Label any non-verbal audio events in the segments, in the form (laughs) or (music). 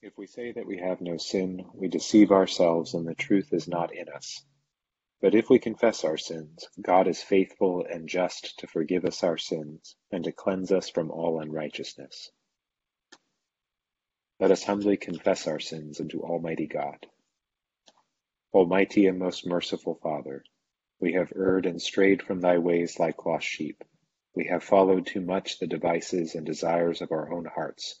If we say that we have no sin, we deceive ourselves and the truth is not in us. But if we confess our sins, God is faithful and just to forgive us our sins and to cleanse us from all unrighteousness. Let us humbly confess our sins unto Almighty God. Almighty and most merciful Father, we have erred and strayed from thy ways like lost sheep. We have followed too much the devices and desires of our own hearts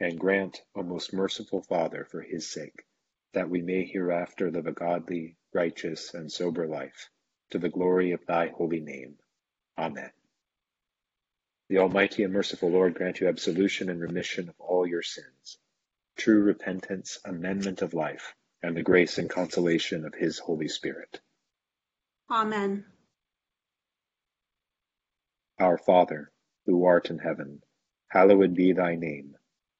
And grant, O most merciful Father, for his sake, that we may hereafter live a godly, righteous, and sober life, to the glory of thy holy name. Amen. The Almighty and merciful Lord grant you absolution and remission of all your sins, true repentance, amendment of life, and the grace and consolation of his Holy Spirit. Amen. Our Father, who art in heaven, hallowed be thy name.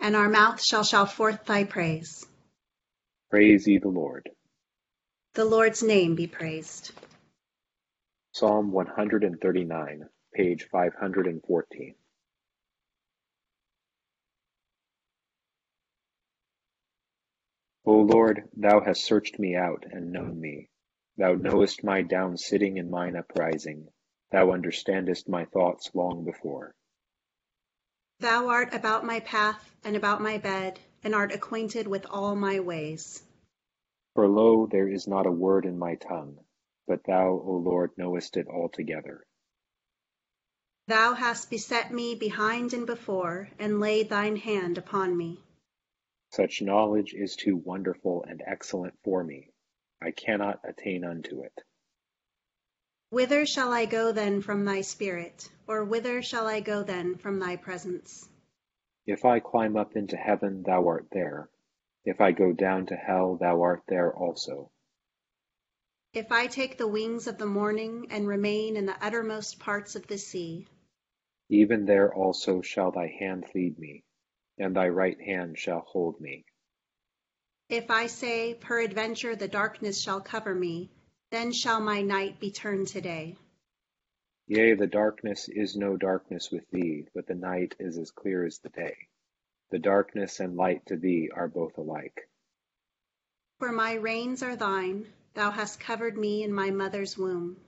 and our mouth shall shout forth thy praise. Praise ye the Lord. The Lord's name be praised. Psalm 139, page 514. O Lord, thou hast searched me out and known me. Thou knowest my down sitting and mine uprising. Thou understandest my thoughts long before. Thou art about my path and about my bed, and art acquainted with all my ways. For lo, there is not a word in my tongue, but thou, O Lord, knowest it altogether. Thou hast beset me behind and before, and laid thine hand upon me. Such knowledge is too wonderful and excellent for me. I cannot attain unto it. Whither shall I go then from thy spirit? Or whither shall I go then from thy presence? If I climb up into heaven, thou art there. If I go down to hell, thou art there also. If I take the wings of the morning and remain in the uttermost parts of the sea, even there also shall thy hand lead me, and thy right hand shall hold me. If I say, Peradventure the darkness shall cover me, then shall my night be turned to day. Yea, the darkness is no darkness with thee, but the night is as clear as the day. The darkness and light to thee are both alike. For my reins are thine, thou hast covered me in my mother's womb.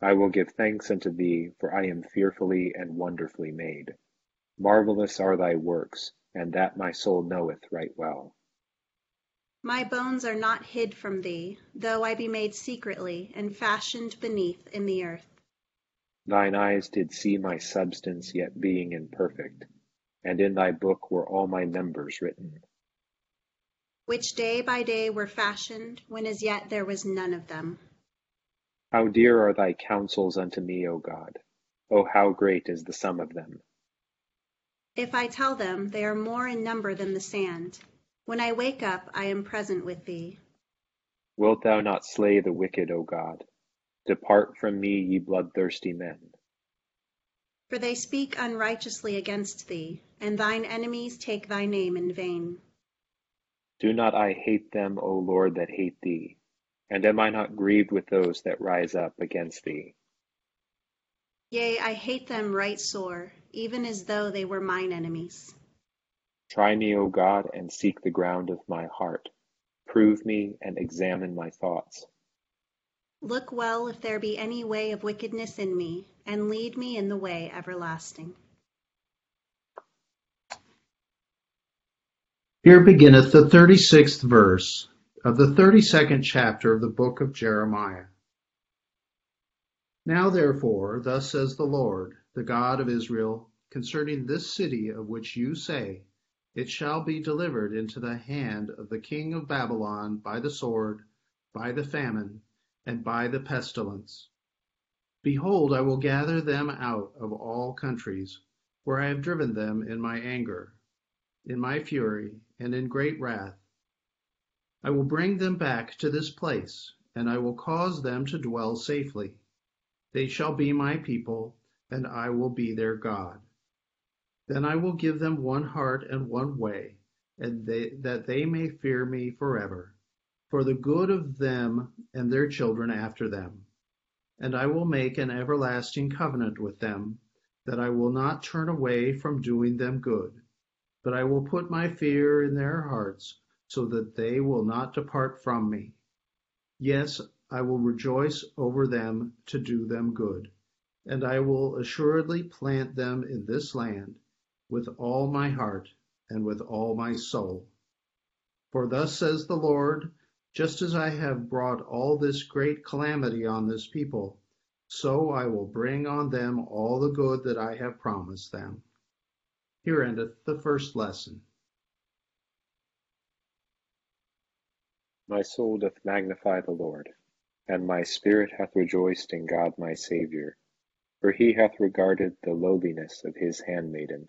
I will give thanks unto thee, for I am fearfully and wonderfully made. Marvelous are thy works, and that my soul knoweth right well. My bones are not hid from thee, though I be made secretly and fashioned beneath in the earth. Thine eyes did see my substance yet being imperfect, and in thy book were all my members written. Which day by day were fashioned, when as yet there was none of them. How dear are thy counsels unto me, O God! O how great is the sum of them! If I tell them, they are more in number than the sand. When I wake up, I am present with thee. Wilt thou not slay the wicked, O God? Depart from me, ye bloodthirsty men. For they speak unrighteously against thee, and thine enemies take thy name in vain. Do not I hate them, O Lord, that hate thee? And am I not grieved with those that rise up against thee? Yea, I hate them right sore, even as though they were mine enemies. Try me, O God, and seek the ground of my heart. Prove me and examine my thoughts. Look well if there be any way of wickedness in me, and lead me in the way everlasting. Here beginneth the thirty sixth verse. of the 32nd chapter of the book of Jeremiah. Now therefore, thus says the Lord, the God of Israel, concerning this city of which you say, It shall be delivered into the hand of the king of Babylon by the sword, by the famine, and by the pestilence. Behold, I will gather them out of all countries, where I have driven them in my anger, in my fury, and in great wrath I will bring them back to this place, and I will cause them to dwell safely. They shall be my people, and I will be their God. Then I will give them one heart and one way, and they, that they may fear me forever, for the good of them and their children after them. And I will make an everlasting covenant with them, that I will not turn away from doing them good, but I will put my fear in their hearts so that they will not depart from me. Yes, I will rejoice over them to do them good, and I will assuredly plant them in this land with all my heart and with all my soul. For thus says the Lord, just as I have brought all this great calamity on this people, so I will bring on them all the good that I have promised them. Here endeth the first lesson. My soul doth magnify the Lord, and my spirit hath rejoiced in God my Saviour: for he hath regarded the lowliness of his handmaiden.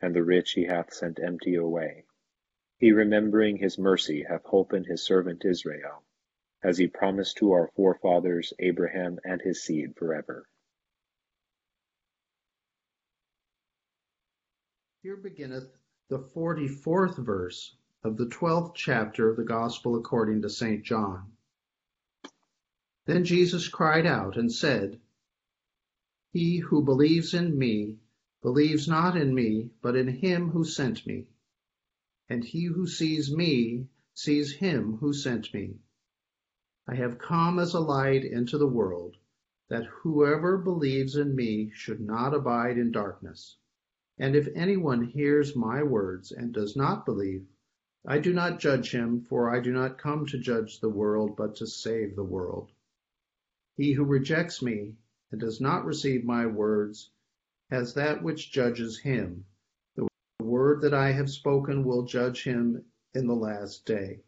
and the rich he hath sent empty away. He remembering his mercy hath holpen his servant Israel, as he promised to our forefathers Abraham and his seed forever. Here beginneth the 44th verse of the 12th chapter of the Gospel according to St. John. Then Jesus cried out and said, He who believes in me believes not in me, but in him who sent me. And he who sees me sees him who sent me. I have come as a light into the world, that whoever believes in me should not abide in darkness. And if anyone hears my words and does not believe, I do not judge him, for I do not come to judge the world, but to save the world. He who rejects me and does not receive my words has that which judges him. The word that I have spoken will judge him in the last day.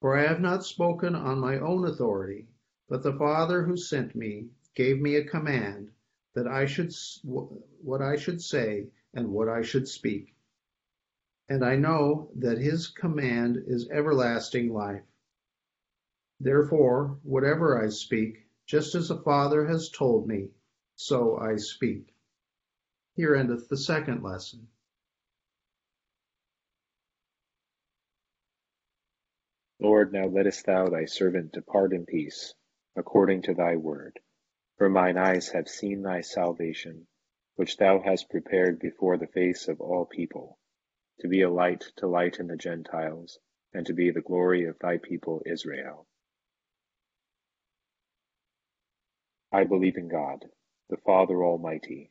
For I have not spoken on my own authority, but the Father who sent me gave me a command that I should what I should say and what I should speak. And I know that his command is everlasting life. Therefore, whatever I speak, just as the Father has told me, so I speak. Here endeth the second lesson. Lord, now lettest thou thy servant depart in peace, according to thy word. For mine eyes have seen thy salvation, which thou hast prepared before the face of all people, to be a light to lighten the Gentiles, and to be the glory of thy people Israel. I believe in God, the Father Almighty,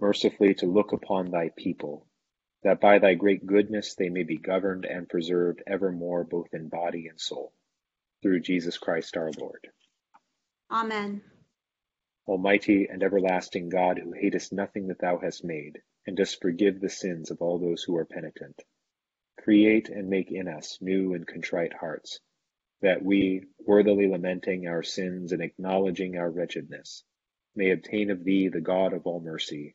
mercifully to look upon thy people, that by thy great goodness they may be governed and preserved evermore both in body and soul. Through Jesus Christ our Lord. Amen. Almighty and everlasting God, who hatest nothing that thou hast made, and dost forgive the sins of all those who are penitent, create and make in us new and contrite hearts, that we, worthily lamenting our sins and acknowledging our wretchedness, may obtain of thee, the God of all mercy,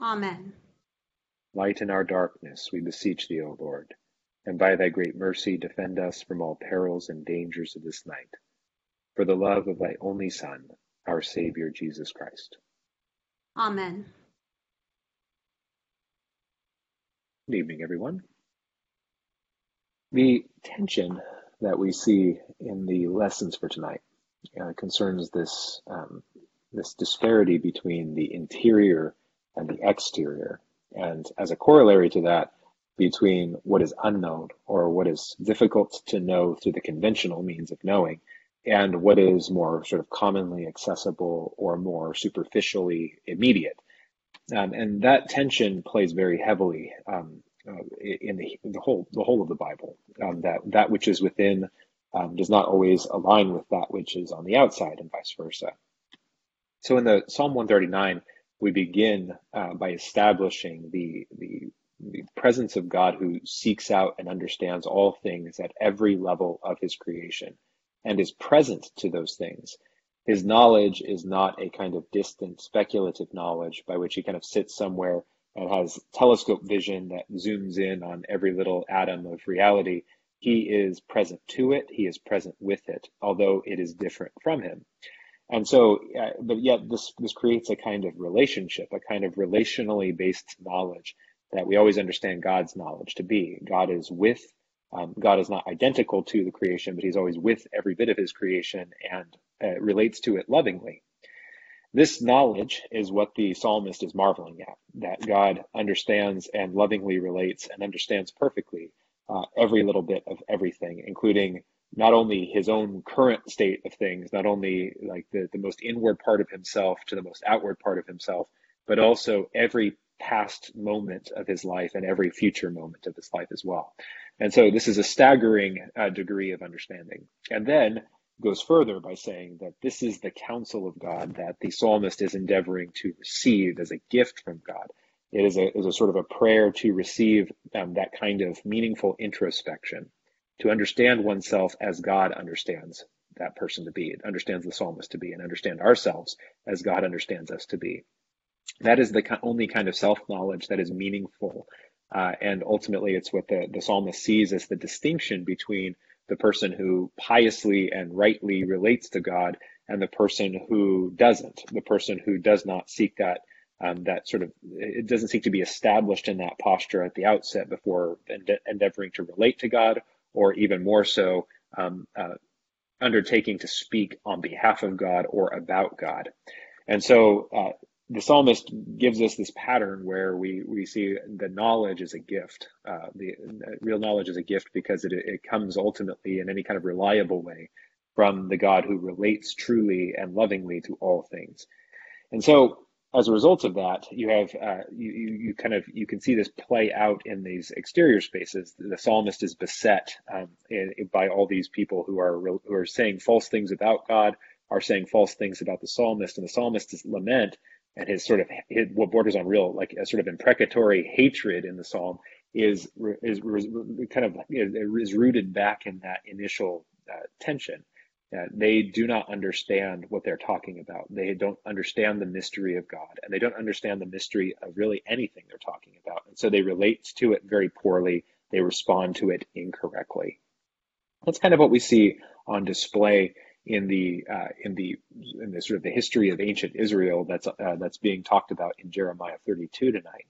Amen. Lighten our darkness, we beseech thee, O Lord, and by thy great mercy defend us from all perils and dangers of this night, for the love of thy only Son, our Saviour Jesus Christ. Amen. Good evening, everyone. The tension that we see in the lessons for tonight uh, concerns this um, this disparity between the interior and the exterior, and as a corollary to that, between what is unknown or what is difficult to know through the conventional means of knowing, and what is more sort of commonly accessible or more superficially immediate. Um, and that tension plays very heavily um, uh, in the, the whole the whole of the Bible. Um, that that which is within um, does not always align with that which is on the outside, and vice versa. So in the Psalm 139, we begin uh, by establishing the, the the presence of God who seeks out and understands all things at every level of his creation and is present to those things. His knowledge is not a kind of distant speculative knowledge by which he kind of sits somewhere and has telescope vision that zooms in on every little atom of reality. He is present to it, he is present with it, although it is different from him. And so, uh, but yet this, this creates a kind of relationship, a kind of relationally based knowledge that we always understand God's knowledge to be. God is with, um, God is not identical to the creation, but he's always with every bit of his creation and uh, relates to it lovingly. This knowledge is what the psalmist is marveling at, that God understands and lovingly relates and understands perfectly uh, every little bit of everything, including not only his own current state of things, not only like the, the most inward part of himself to the most outward part of himself, but also every past moment of his life and every future moment of his life as well. And so this is a staggering uh, degree of understanding. And then goes further by saying that this is the counsel of God that the psalmist is endeavoring to receive as a gift from God. It is a, is a sort of a prayer to receive um, that kind of meaningful introspection, to understand oneself as God understands that person to be, it understands the psalmist to be, and understand ourselves as God understands us to be. That is the only kind of self knowledge that is meaningful. Uh, and ultimately, it's what the, the psalmist sees as the distinction between the person who piously and rightly relates to God and the person who doesn't, the person who does not seek that. Um, that sort of it doesn't seek to be established in that posture at the outset before ende- endeavoring to relate to God, or even more so, um, uh, undertaking to speak on behalf of God or about God. And so uh, the psalmist gives us this pattern where we, we see the knowledge is a gift. Uh, the, the real knowledge is a gift because it, it comes ultimately in any kind of reliable way from the God who relates truly and lovingly to all things. And so as a result of that, you have uh, you, you, kind of you can see this play out in these exterior spaces. The psalmist is beset um, in, by all these people who are who are saying false things about God, are saying false things about the psalmist, and the psalmist's lament and his sort of his, what borders on real like a sort of imprecatory hatred in the psalm is is, is kind of is rooted back in that initial uh, tension. Uh, they do not understand what they're talking about. They don't understand the mystery of God, and they don't understand the mystery of really anything they're talking about. And so they relate to it very poorly. They respond to it incorrectly. That's kind of what we see on display in the uh, in the in the sort of the history of ancient Israel that's uh, that's being talked about in Jeremiah 32 tonight.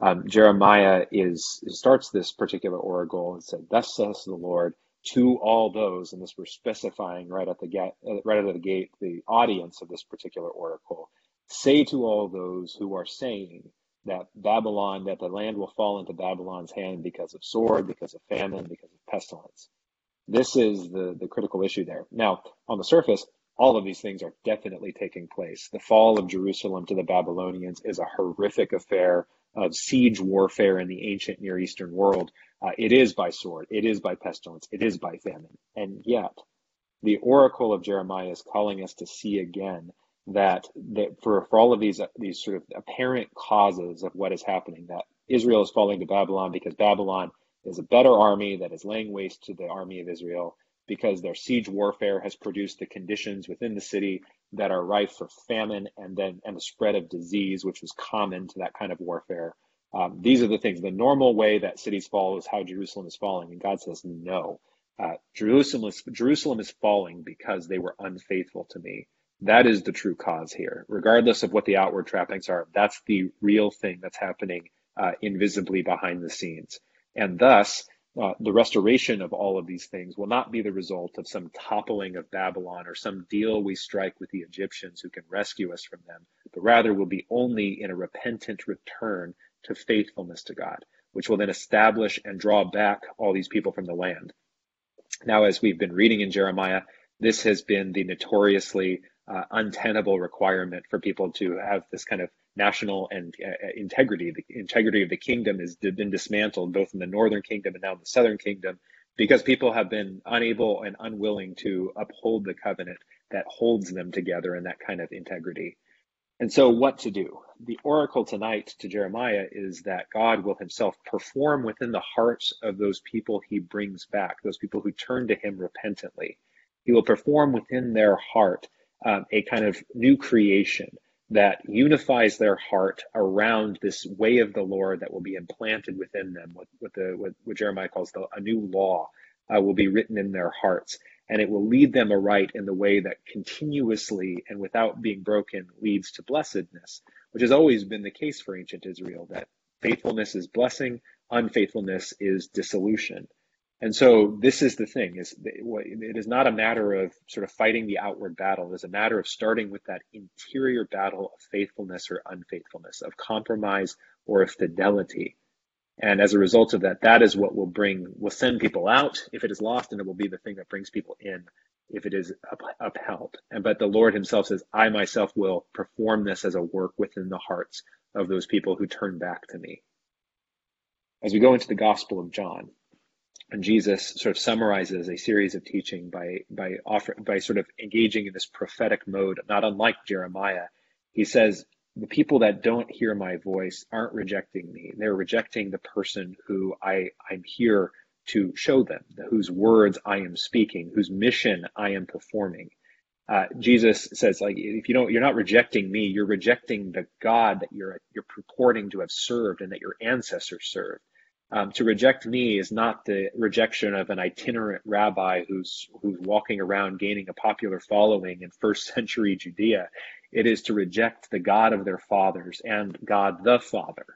Um, Jeremiah is starts this particular oracle and said, "Thus says the Lord." To all those, and this we're specifying right at the gate, uh, right out of the gate, the audience of this particular oracle, say to all those who are saying that Babylon, that the land will fall into Babylon's hand because of sword, because of famine, because of pestilence. This is the, the critical issue there. Now, on the surface, all of these things are definitely taking place. The fall of Jerusalem to the Babylonians is a horrific affair of siege warfare in the ancient Near Eastern world uh, it is by sword, it is by pestilence, it is by famine. And yet, the oracle of Jeremiah is calling us to see again that, that for, for all of these, uh, these sort of apparent causes of what is happening, that Israel is falling to Babylon because Babylon is a better army that is laying waste to the army of Israel because their siege warfare has produced the conditions within the city that are rife for famine and then and the spread of disease, which was common to that kind of warfare. Um, these are the things. The normal way that cities fall is how Jerusalem is falling, and God says, "No, uh, Jerusalem is Jerusalem is falling because they were unfaithful to me." That is the true cause here, regardless of what the outward trappings are. That's the real thing that's happening uh, invisibly behind the scenes, and thus. Uh, the restoration of all of these things will not be the result of some toppling of Babylon or some deal we strike with the Egyptians who can rescue us from them, but rather will be only in a repentant return to faithfulness to God, which will then establish and draw back all these people from the land. Now, as we've been reading in Jeremiah, this has been the notoriously uh, untenable requirement for people to have this kind of national and uh, integrity. The integrity of the kingdom has been dismantled both in the northern kingdom and now in the southern kingdom because people have been unable and unwilling to uphold the covenant that holds them together in that kind of integrity. And so, what to do? The oracle tonight to Jeremiah is that God will himself perform within the hearts of those people he brings back, those people who turn to him repentantly. He will perform within their heart um, a kind of new creation that unifies their heart around this way of the Lord that will be implanted within them, what, what, the, what, what Jeremiah calls the, a new law uh, will be written in their hearts and it will lead them aright in the way that continuously and without being broken leads to blessedness, which has always been the case for ancient Israel, that faithfulness is blessing, unfaithfulness is dissolution. And so this is the thing is it is not a matter of sort of fighting the outward battle. It is a matter of starting with that interior battle of faithfulness or unfaithfulness, of compromise or of fidelity. And as a result of that, that is what will bring, will send people out if it is lost, and it will be the thing that brings people in if it is upheld. And but the Lord Himself says, I myself will perform this as a work within the hearts of those people who turn back to me. As we go into the Gospel of John, and Jesus sort of summarizes a series of teaching by by offer, by sort of engaging in this prophetic mode, not unlike Jeremiah. He says, the people that don't hear my voice aren't rejecting me. They're rejecting the person who I, I'm here to show them, whose words I am speaking, whose mission I am performing. Uh, Jesus says, like, if you don't, you're not rejecting me, you're rejecting the God that you're you're purporting to have served and that your ancestors served. Um, to reject me is not the rejection of an itinerant rabbi who's who's walking around gaining a popular following in first century Judea. It is to reject the God of their fathers and God the Father.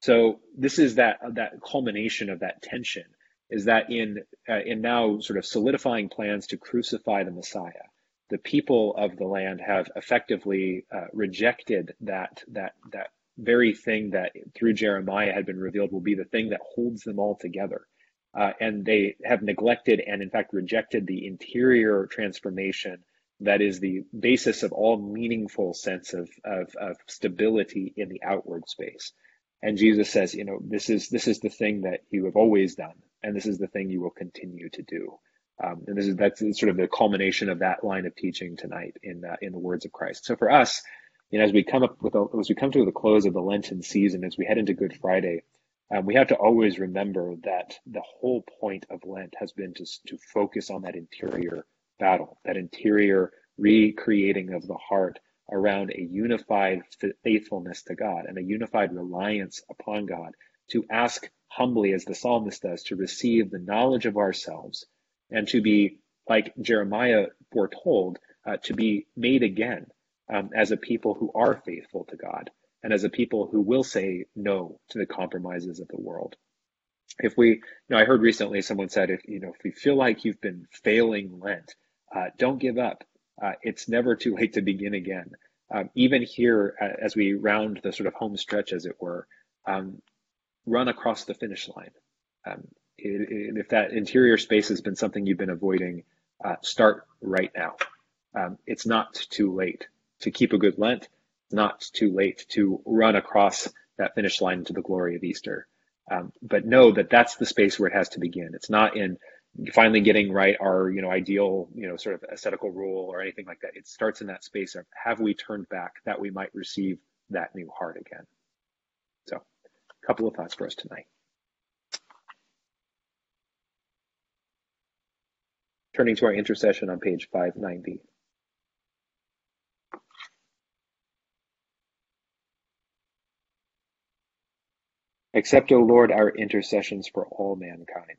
So this is that that culmination of that tension is that in uh, in now sort of solidifying plans to crucify the Messiah, the people of the land have effectively uh, rejected that that that very thing that through Jeremiah had been revealed will be the thing that holds them all together. Uh, and they have neglected and in fact rejected the interior transformation that is the basis of all meaningful sense of, of, of stability in the outward space. And Jesus says, you know, this is this is the thing that you have always done, and this is the thing you will continue to do. Um, and this is that's sort of the culmination of that line of teaching tonight in uh, in the words of Christ. So for us, you know, as we come up with a, as we come to the close of the Lenten season, as we head into Good Friday, um, we have to always remember that the whole point of Lent has been to to focus on that interior battle, that interior recreating of the heart around a unified faithfulness to God and a unified reliance upon God, to ask humbly, as the psalmist does, to receive the knowledge of ourselves and to be, like Jeremiah foretold, uh, to be made again um, as a people who are faithful to God and as a people who will say no to the compromises of the world. If we, you know, I heard recently someone said, if you know, if you feel like you've been failing Lent, uh, don't give up. Uh, it's never too late to begin again. Um, even here, uh, as we round the sort of home stretch, as it were, um, run across the finish line. Um, it, if that interior space has been something you've been avoiding, uh, start right now. Um, it's not too late to keep a good Lent. It's not too late to run across that finish line to the glory of Easter. Um, but know that that's the space where it has to begin. It's not in finally getting right our you know ideal you know sort of ascetical rule or anything like that. It starts in that space of have we turned back that we might receive that new heart again. So, a couple of thoughts for us tonight. Turning to our intercession on page 590. Accept, O Lord, our intercessions for all mankind.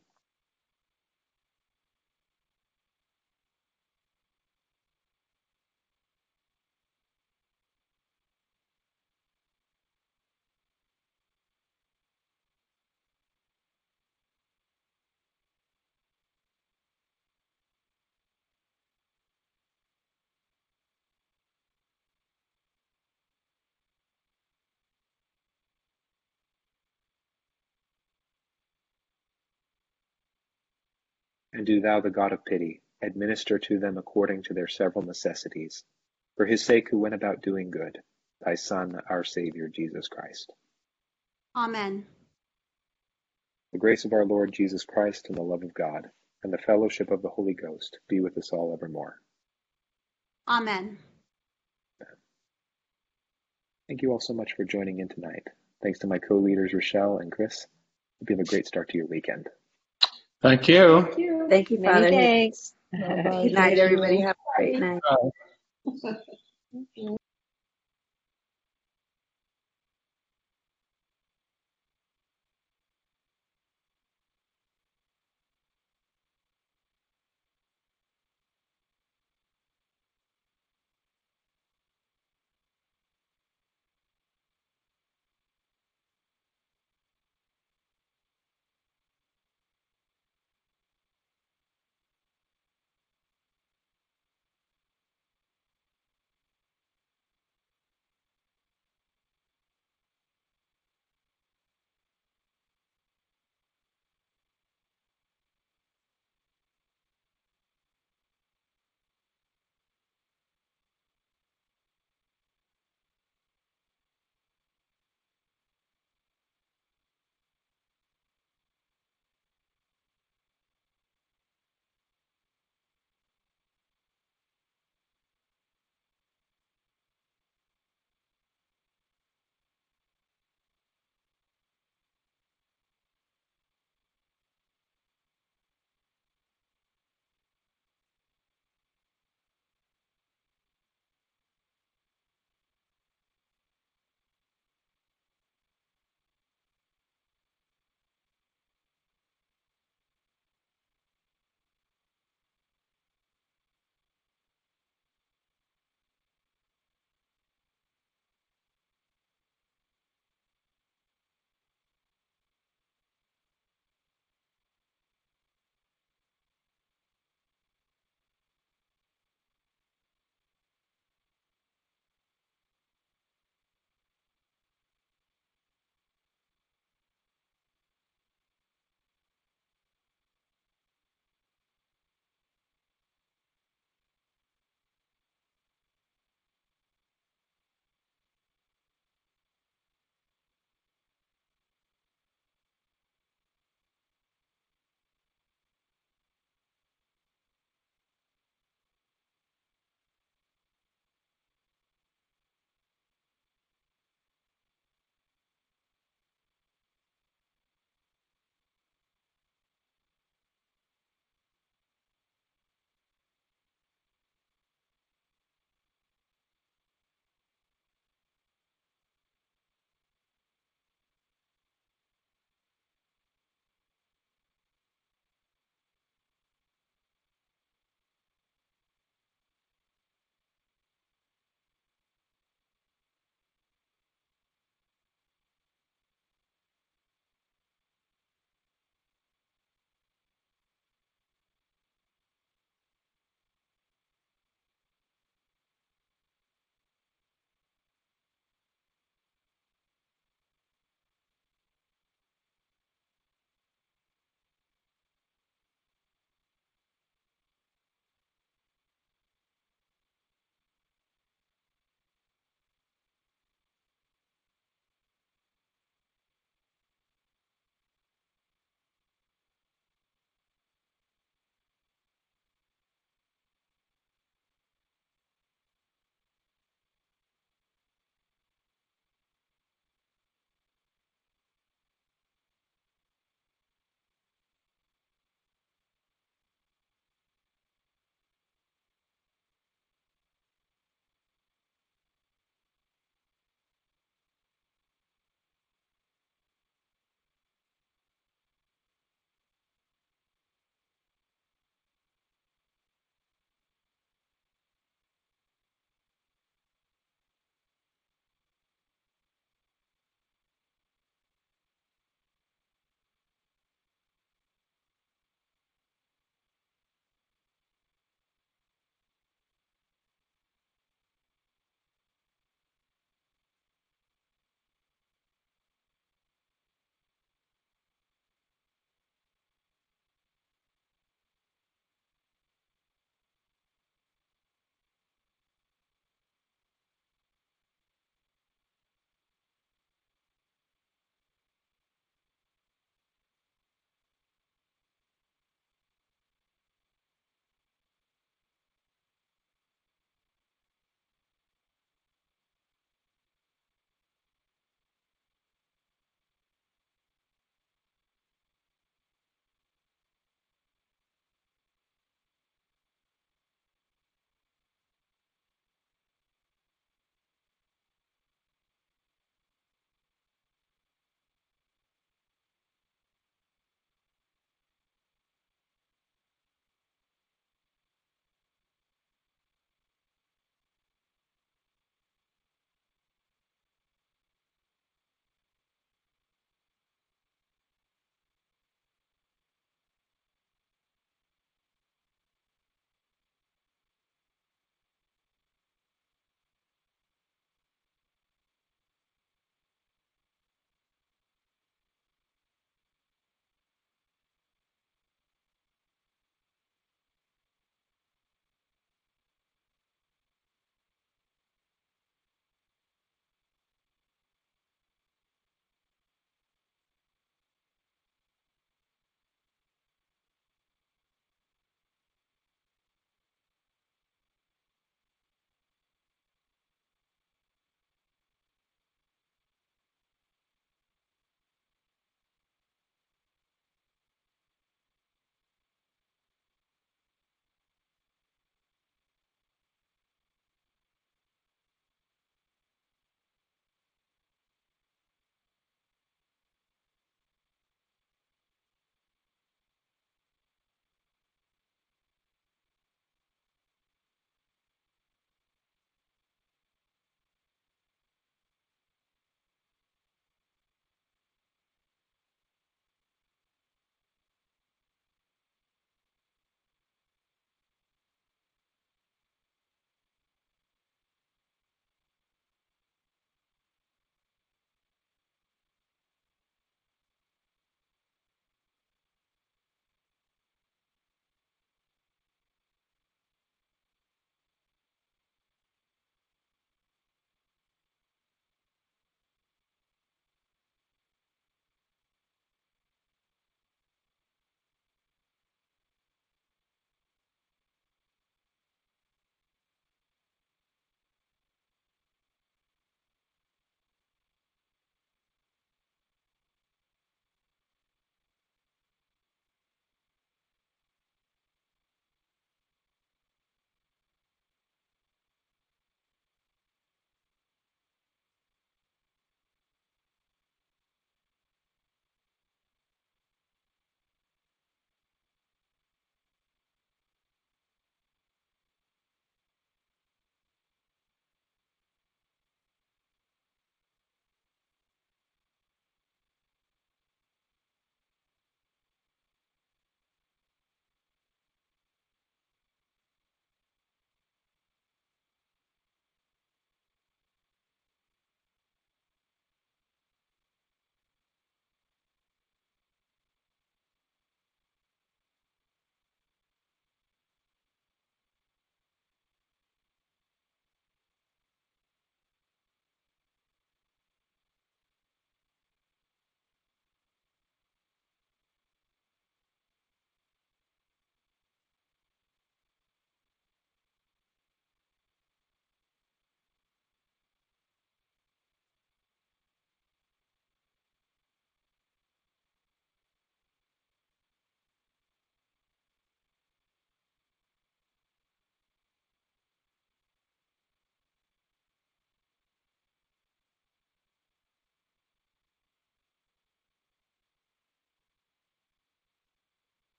And do thou, the God of pity, administer to them according to their several necessities, for his sake who went about doing good, thy Son, our Saviour, Jesus Christ. Amen. The grace of our Lord Jesus Christ and the love of God and the fellowship of the Holy Ghost be with us all evermore. Amen. Thank you all so much for joining in tonight. Thanks to my co-leaders Rochelle and Chris. Hope you have a great start to your weekend. Thank you. Thank you. Thank you, Many Father. thanks. (laughs) Good night, everybody. Have a great night.